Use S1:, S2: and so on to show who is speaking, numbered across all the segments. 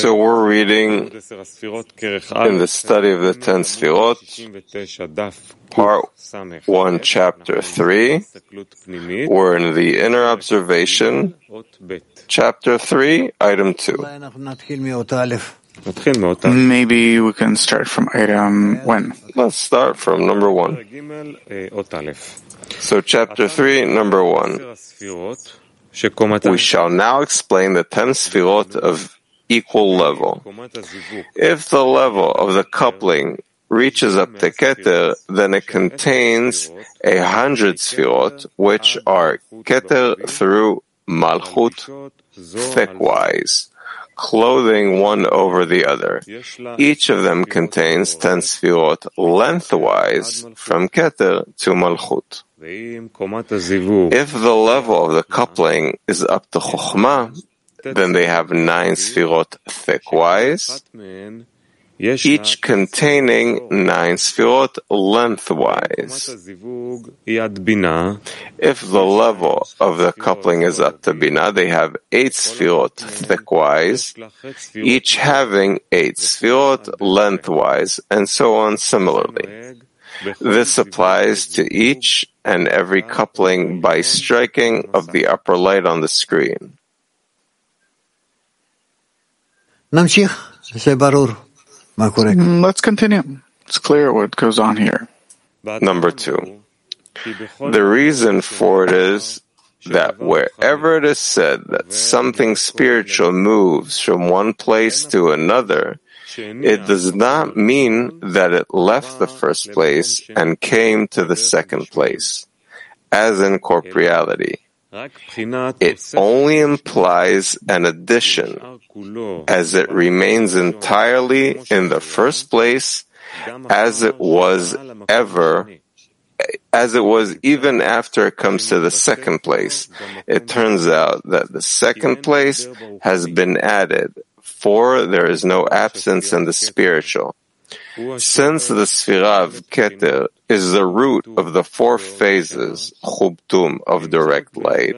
S1: So
S2: we're reading in the study of the Ten Sfirot, part 1, chapter 3. We're in the inner observation, chapter 3, item 2.
S3: Maybe we can start from item 1.
S2: Let's start from number 1. So chapter 3, number 1. We shall now explain the ten sfirot of equal level. If the level of the coupling reaches up to Keter, then it contains a hundred sfirot, which are Keter through Malchut, thickwise, clothing one over the other. Each of them contains ten sfirot lengthwise from Keter to Malchut. If the level of the coupling is up to Chokhmah, then they have nine sfirot thickwise, each containing nine sfirot lengthwise. If the level of the coupling is up to Bina, they have eight sfirot thickwise, each having eight sfirot lengthwise, and so on similarly. This applies to each and every coupling by striking of the upper light on the screen.
S3: Mm, let's continue. It's clear what goes on here.
S2: Number two. The reason for it is that wherever it is said that something spiritual moves from one place to another, it does not mean that it left the first place and came to the second place, as in corporeality. It only implies an addition, as it remains entirely in the first place as it was ever as it was even after it comes to the second place. It turns out that the second place has been added, for there is no absence in the spiritual. Since the Sfira of Keter is the root of the four phases, Chubtum, of direct light,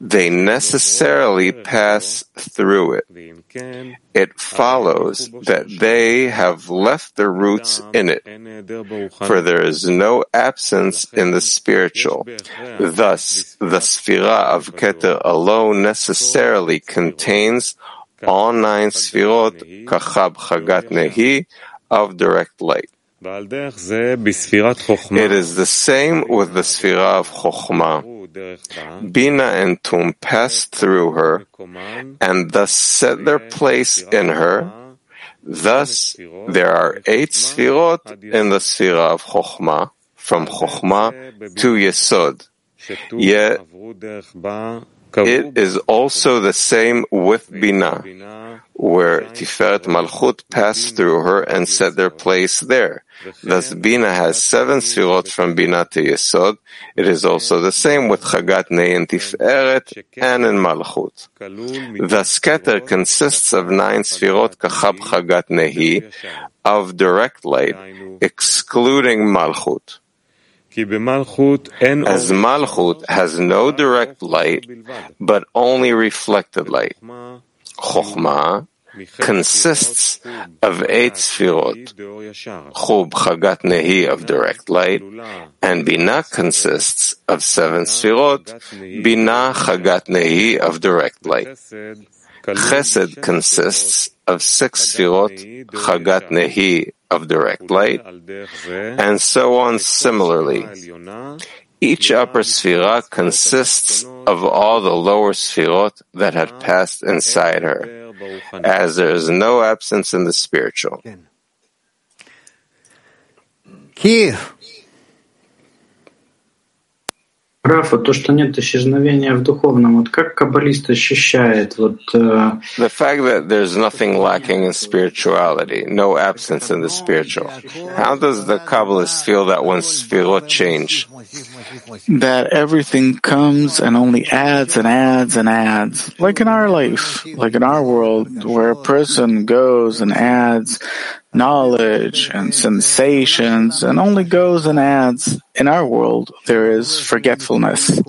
S2: they necessarily pass through it. It follows that they have left their roots in it, for there is no absence in the spiritual. Thus, the Sfira of Keter alone necessarily contains all nine Sfirot, Kachab Chagat Nehi, of direct light. It is the same with the Sfira of Chokhmah. Bina and Tum passed through her and thus set their place in her. Thus, there are eight Sfirot in the Sfira of Chokhmah, from Chokhmah to Yesod. Yet, it is also the same with Bina, where Tiferet Malchut passed through her and set their place there. Thus, Bina has seven sfirot from Bina to Yesod. It is also the same with Chagat Nehi and Tiferet and in Malchut. Thus, Keter consists of nine sfirot Kachab Chagat Nehi of direct light, excluding Malchut. As Malchut has no direct light, but only reflected light. Chokhmah consists of eight sfirot, Chub Chagat Nehi of direct light, and Bina consists of seven sfirot, Bina Chagat Nehi of direct light. Chesed consists of six sfirot, Chagat Nehi of direct light, and so on similarly. Each upper sfira consists of all the lower sfirot that had passed inside her, as there is no absence in the spiritual.
S4: Kiev.
S5: Рафа, то, что нет исчезновения в духовном, вот как каббалист ощущает вот... Uh...
S2: The fact that there's nothing lacking in spirituality, no absence in the spiritual. How does the Kabbalist feel that when Sfirot change?
S3: That everything comes and only adds and adds and adds. Like in our life, like in our world, where a person goes and adds knowledge and sensations and only goes and adds. In our world, there is forgetfulness.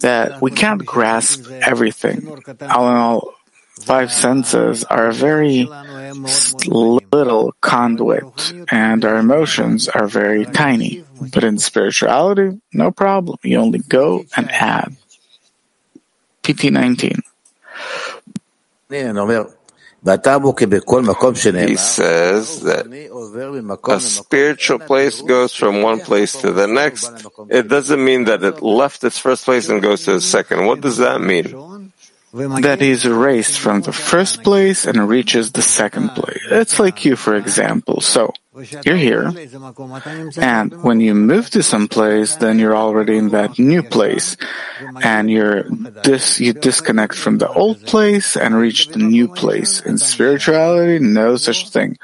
S3: that we can't grasp everything. All in all, five senses are a very little conduit and our emotions are very tiny. But in spirituality, no problem. You only go and add. PT 19.
S2: He says that a spiritual place goes from one place to the next. It doesn't mean that it left its first place and goes to the second. What does that mean?
S3: That is erased from the first place and reaches the second place. It's like you, for example. So, you're here, and when you move to some place, then you're already in that new place, and you're dis- you disconnect from the old place and reach the new place. In spirituality, no such thing.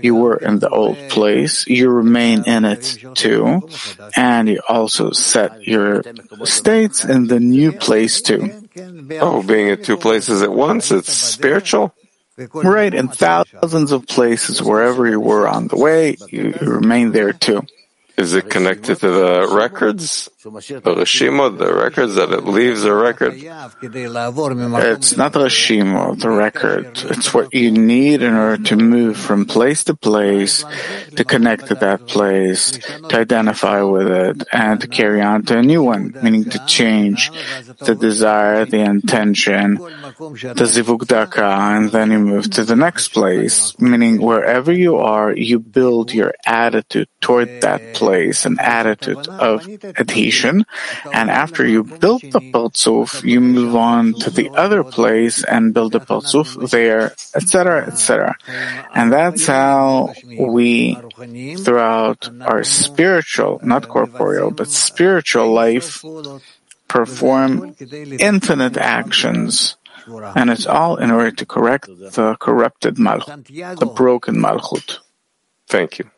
S3: You were in the old place, you remain in it too, and you also set your states in the new place too.
S2: Oh, being at two places at once, it's spiritual?
S3: Right, in thousands of places, wherever you were on the way, you, you remain there too.
S2: Is it connected to the records? The Reshimo, the records that it leaves a record?
S3: It's not the Reshimo, the record. It's what you need in order to move from place to place, to connect to that place, to identify with it, and to carry on to a new one, meaning to change the desire, the intention, the zivug daka, and then you move to the next place, meaning wherever you are, you build your attitude toward that place place, an attitude of adhesion, and after you build the Partzuf, you move on to the other place and build the Partzuf there, etc., etc. And that's how we, throughout our spiritual, not corporeal, but spiritual life, perform infinite actions. And it's all in order to correct the corrupted malchut, the broken malchut.
S2: Thank you.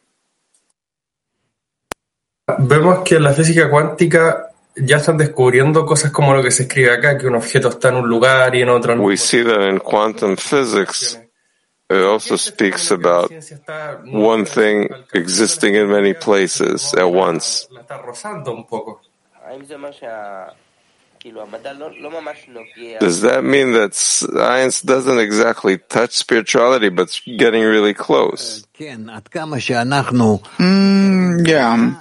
S1: Vemos que en la física cuántica ya están descubriendo cosas como lo que se escribe acá, que un objeto está en un lugar y en otro no.
S2: We see that in quantum physics, it also speaks about one thing existing in many places at once.
S1: La está rozando un poco.
S2: Does that mean that science doesn't exactly touch spirituality, but it's getting really close?
S3: Mm, yeah.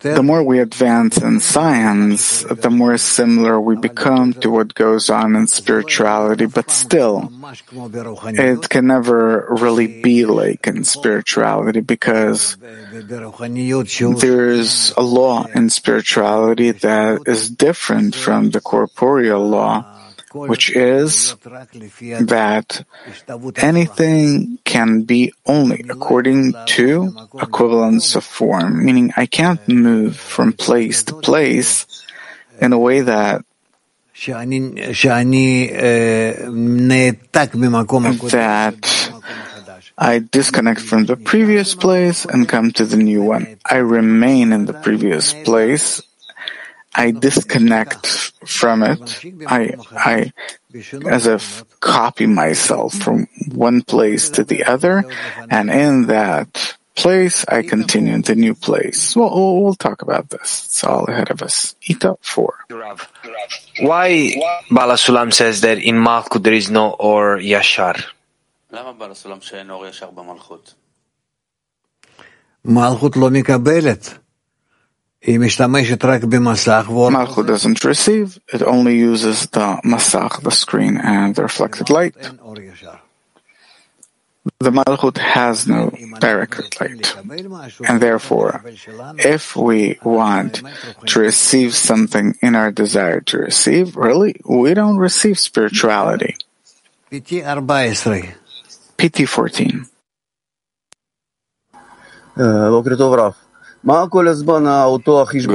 S3: The more we advance in science, the more similar we become to what goes on in spirituality, but still, it can never really be like in spirituality because there's a law in spirituality that is different from the corporeal law which is that anything can be only according to equivalence of form, meaning I can't move from place to place in a way that that I disconnect from the previous place and come to the new one. I remain in the previous place I disconnect from it. I, I, as if copy myself from one place to the other, and in that place, I continue in the new place. Well, we'll, we'll talk about this. It's all ahead of us. Ita 4.
S6: Why Baal HaSulam says that in Malchut there is no or Yashar?
S4: Malchut lo mikabelet.
S3: Malchut doesn't receive, it only uses the masach, the screen, and the reflected light. The Malchut has no direct light. And therefore, if we want to receive something in our desire to receive, really, we don't receive spirituality. PT 14.
S2: Uh,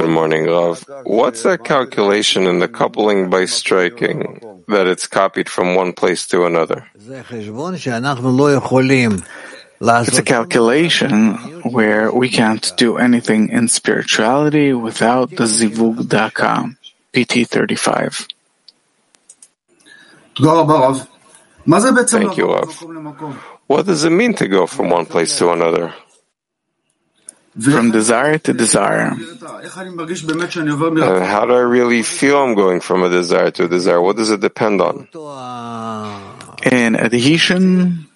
S2: Good morning, Rav. What's that calculation in the coupling by striking that it's copied from one place to another?
S3: It's a calculation where we can't do anything in spirituality without the zivug daka, PT 35.
S2: Thank you, Rav. What does it mean to go from one place to another?
S3: From desire to desire.
S2: Uh, how do I really feel I'm going from a desire to a desire? What does it depend on?
S3: In adhesion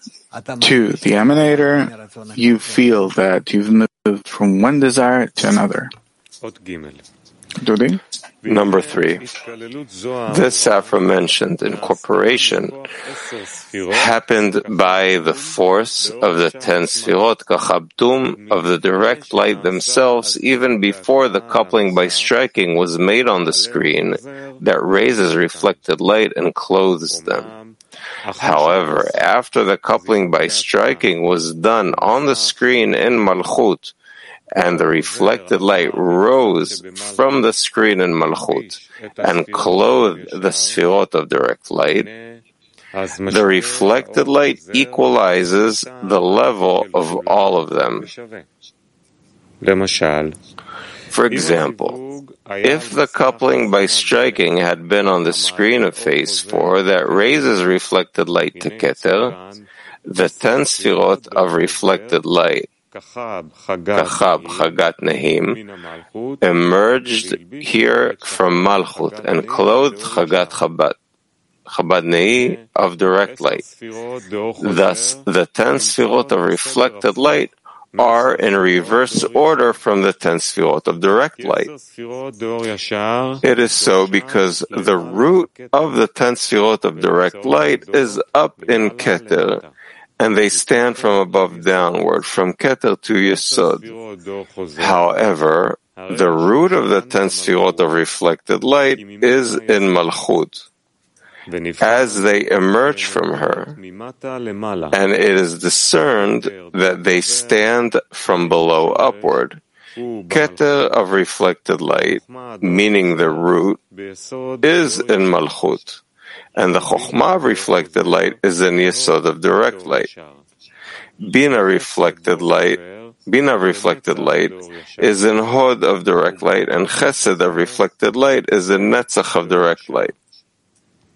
S3: to the emanator, you feel that you've moved from one desire to another.
S2: Number three, this aforementioned incorporation happened by the force of the ten sfirot kachabtum of the direct light themselves, even before the coupling by striking was made on the screen that raises reflected light and clothes them. However, after the coupling by striking was done on the screen in Malchut, and the reflected light rose from the screen in Malchut and clothed the Sfirot of direct light, the reflected light equalizes the level of all of them. For example, if the coupling by striking had been on the screen of phase 4 that raises reflected light to Keter, the ten Sfirot of reflected light Kachab, Chagat Nehim, emerged here from Malchut and clothed Chagat Chabad, Chabad Nehi of direct light. Thus, the ten Sfirot of reflected light are in reverse order from the ten Sfirot of direct light. It is so because the root of the ten Sfirot of direct light is up in Keter, and they stand from above downward, from Keter to Yesod. However, the root of the ten Sfirot of reflected light is in Malchut, as they emerge from her, and it is discerned that they stand from below upward. Keter of reflected light, meaning the root, is in Malchut and the Chokhmah of reflected light is in Yesod of direct light. Bina reflected light, Bina reflected light is in Hod of direct light, and Chesed of reflected light is in Netzach of direct light.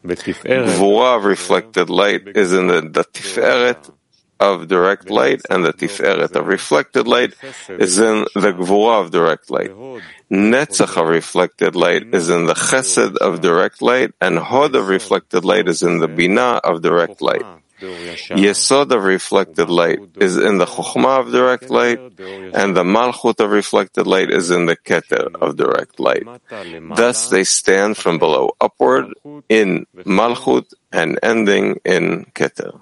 S2: Gvura of reflected light is in the, the Tiferet of direct light and the Tiferet of reflected light is in the Gvura of direct light. Netzach of reflected light is in the Chesed of direct light and Hod of reflected light is in the Bina of direct light. Yesod of reflected light is in the Chokhmah of direct light, and the Malchut of reflected light is in the Keter of direct light. Thus they stand from below upward in Malchut and ending in Keter.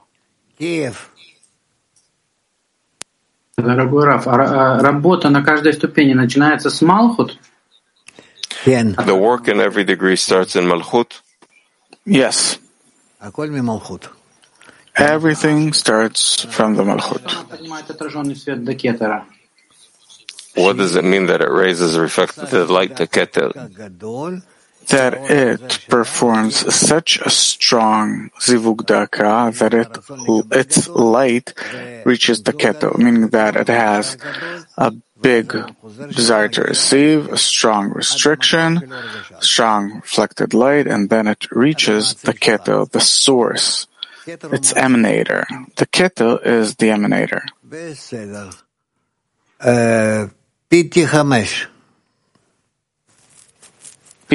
S5: Дорогой Раф, а работа на каждой ступени начинается с Малхут?
S2: The work in every degree starts in Malchut.
S3: Yes. Everything starts from the Malchut.
S2: What does it mean that it raises reflected light to Keter?
S3: that it performs such a strong zivug daka that it, its light reaches the Keter, meaning that it has a big desire to receive, a strong restriction, strong reflected light, and then it reaches the Keter, the source, its emanator. The Keter is the emanator.
S7: Uh,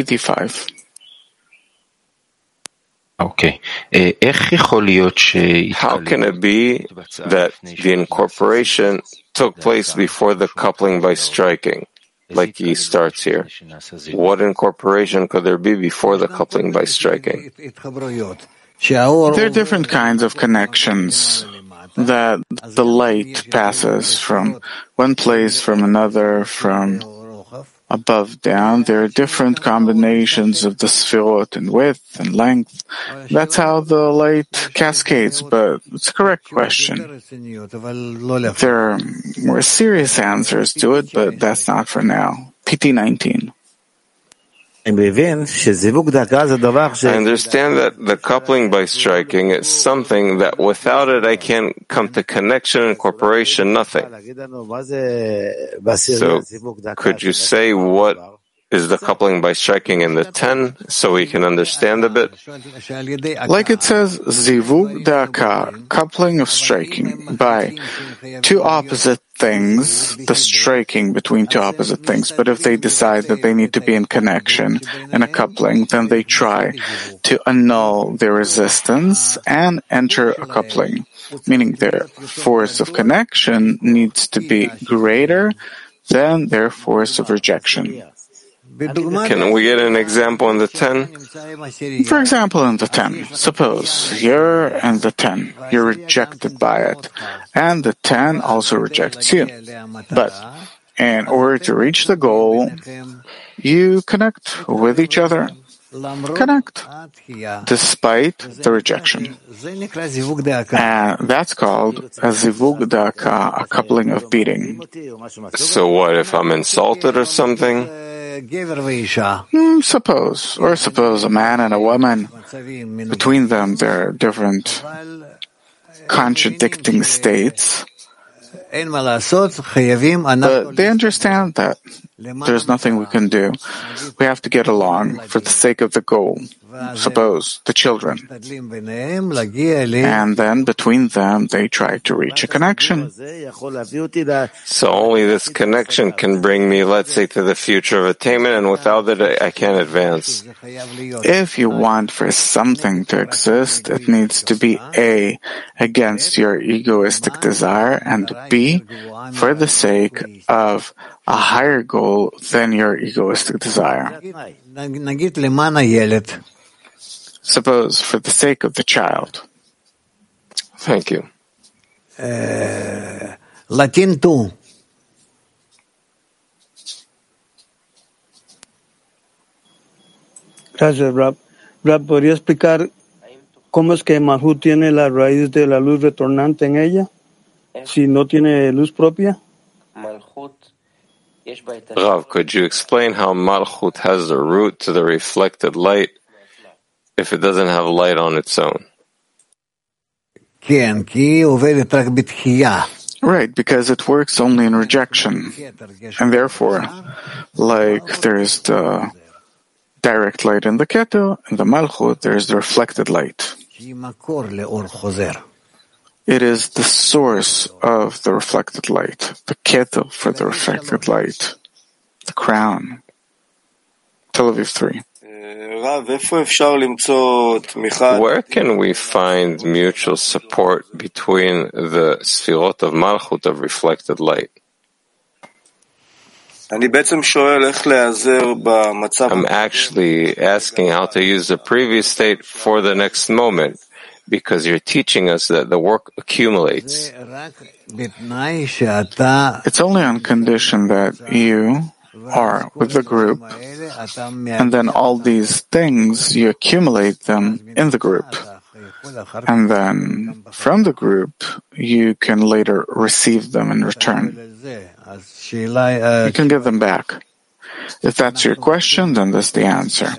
S7: pd5. Okay.
S2: How can it be that the incorporation took place before the coupling by striking? Like he starts here. What incorporation could there be before the coupling by striking?
S3: There are different kinds of connections that the light passes from one place, from another, from above, down. There are different combinations of the sefirot in width and length. That's how the light cascades, but it's a correct question. There are more serious answers to it, but that's not for now.
S8: PT 19.
S2: I understand that the coupling by striking is something that without it I can't come to connection,
S8: and cooperation, nothing.
S2: So could you say what is the coupling by striking in the ten so we can understand a bit?
S3: Like it says, zivug da'aka, coupling of striking by two opposite things, the striking between two opposite things. But if they decide that they need to be in connection in a coupling, then they try to annul their resistance and enter a coupling, meaning their force of connection needs to be greater than their force of rejection.
S2: Can we get an example in the 10?
S3: For example, in the 10, suppose you're in the 10, you're rejected by it, and the 10 also rejects you. But in order to reach the goal, you connect with each other. Connect, despite the rejection. And that's called a zivug da'aka, a coupling of beating.
S2: So what if I'm insulted or something?
S3: Hmm, suppose, or suppose a man and a woman, between them there are different contradicting states. But they understand that there's nothing we can do. We have to get along for the sake of the goal. Suppose the children. And then between them, they try to reach a connection.
S2: So only this connection can bring me, let's say, to the future of attainment, and without it, I can't advance.
S3: If you want for something to exist, it needs to be A, against your egoistic desire, and B, for the sake of a higher goal than your egoistic desire. Suppose for the sake of the child.
S2: Thank you.
S4: Uh, Latin 2.
S9: Gracias, Rab. Rab, ¿podría explicar cómo es que Mahut tiene la raíz de la luz retornante en ella si no tiene luz propia?
S2: Rav, could you explain how Malchut has the root to the reflected light if it doesn't have light on its own?
S3: Right, because it works only in rejection. And therefore, like there's the direct light in the Keter, in the Malchut, there's the reflected light. It is the source of the reflected light, the Keter for the reflected light, the crown. Tel Aviv 3.
S2: Where can we find mutual support between the Sfirot of Malchut of reflected light? I'm actually asking how to use the previous state for the next moment because you're teaching us that the work accumulates.
S3: It's only on condition that you are with the group, and then all these things, you accumulate them in the group. And then from the group, you can later receive them in return. You can give them back. If that's your question, then that's the answer.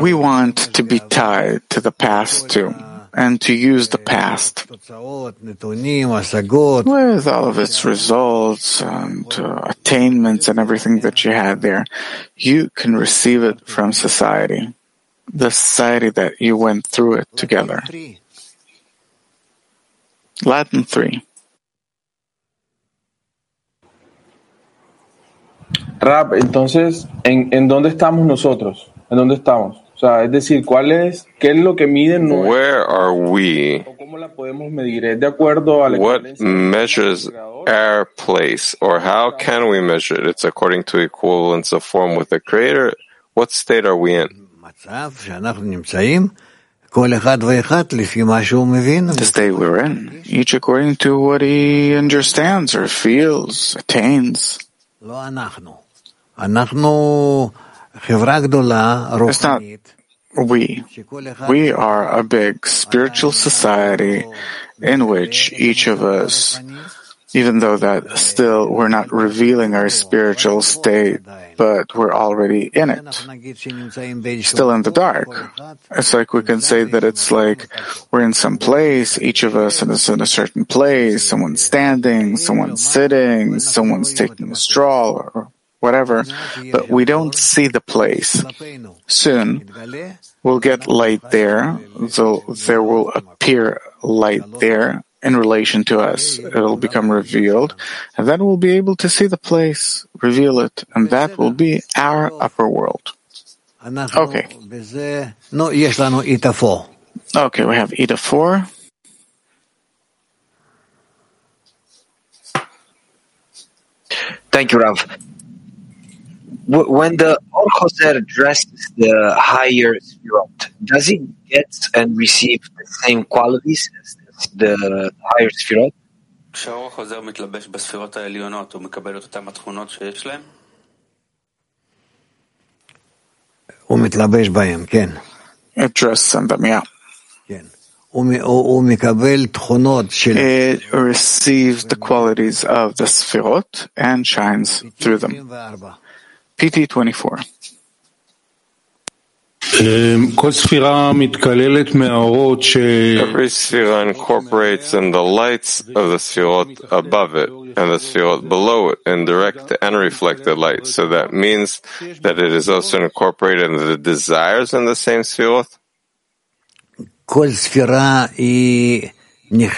S3: We want to be tied to the past too, and to use the past with all of its results and uh, attainments and everything that you had there. You can receive it from society, the society that you went through it together. Latin 3.
S10: Rap, entonces, ¿en, ¿en dónde estamos nosotros? ¿En dónde estamos? O sea, es decir, ¿cuál es, qué es lo que miden
S2: Where are we?
S10: ¿Cómo la podemos medir? ¿Es de acuerdo a la
S2: What measures our place, or how can we measure it? It's according to equivalence of form with the Creator. What state are we in?
S3: The state we're in, each according to what he understands or feels, attains. It's not we. We are a big spiritual society in which each of us, even though that still we're not revealing our spiritual state, but we're already in it, still in the dark. It's like we can say that it's like we're in some place, each of us is in a certain place, someone's standing, someone's sitting, someone's taking a stroll, or whatever, but we don't see the place. Soon, we'll get light there, so there will appear light there in relation to us. It'll become revealed, and then we'll be able to see the place, reveal it, and that will be our upper world. Okay. Okay, we have Eta 4.
S6: Thank you, Rav when the Or Chozer dresses the higher spirit, does it get and receive the same qualities as the higher spirit?
S11: כשהאור חוזר מתלבש
S3: them, yeah. It receives the qualities of the ספירות and shines through them. PT 24.
S2: Every sphira incorporates in the lights of the sphirot above it and the sphirot below it in direct and reflected light. So that means that it is also incorporated in the desires in the same
S4: sphirot?
S3: Each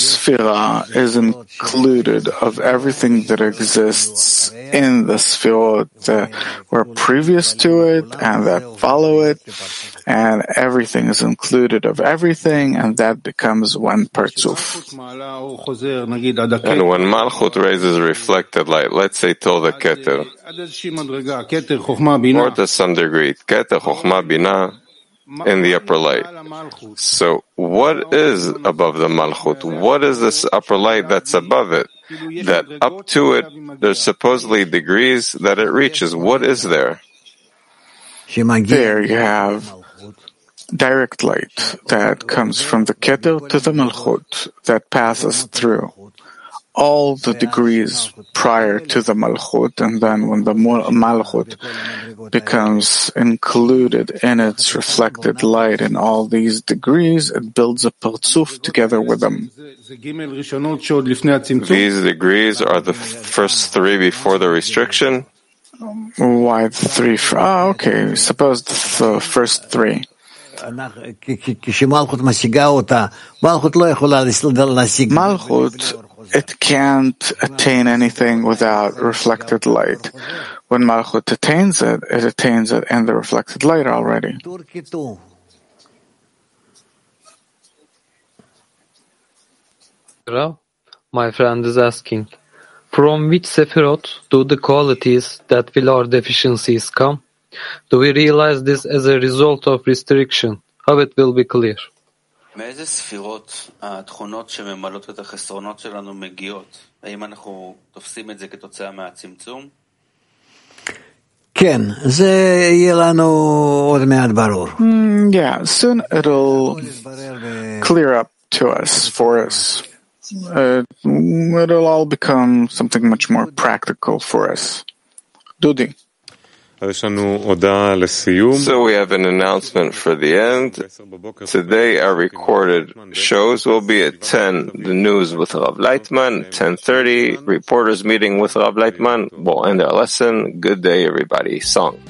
S3: sphera is included of everything that exists in the sphere that were previous to it and that follow it, and everything is included of everything, and that becomes one partsuf.
S2: And when Malchut raises reflected light, let's say till the Keter, or to some degree, Keter, Chokhmah, Binah, in the upper light. So, what is above the Malchut? What is this upper light that's above it? That up to it, there's supposedly degrees that it reaches. What is there?
S3: There you have direct light that comes from the Keter to the Malchut that passes through all the degrees prior to the Malchut, and then when the Malchut becomes included in its reflected light in all these degrees, it builds a Partzuf together with them.
S2: These degrees are the first three before the restriction?
S3: Why the three? Oh, okay. Suppose the first three. Malchut it can't attain anything without reflected light. When Malchut attains it, it attains it in the reflected light already.
S12: My friend is asking, from which Sephirot do the qualities that will our deficiencies come? Do we realize this as a result of restriction? How it will be clear?
S11: מאיזה ספירות התכונות שממלאות את החסרונות שלנו מגיעות? האם אנחנו תופסים את זה כתוצאה מהצמצום?
S4: כן, זה יהיה לנו עוד מעט ברור.
S3: Yeah, soon it'll clear up to us, for us. Uh, it'll all become something much more practical for us. Dudi.
S2: So we have an announcement for the end. Today our recorded shows will be at 10, the news with Rav Laitman, 10.30, reporters meeting with Rav Laitman. We'll end our lesson. Good day everybody. Song.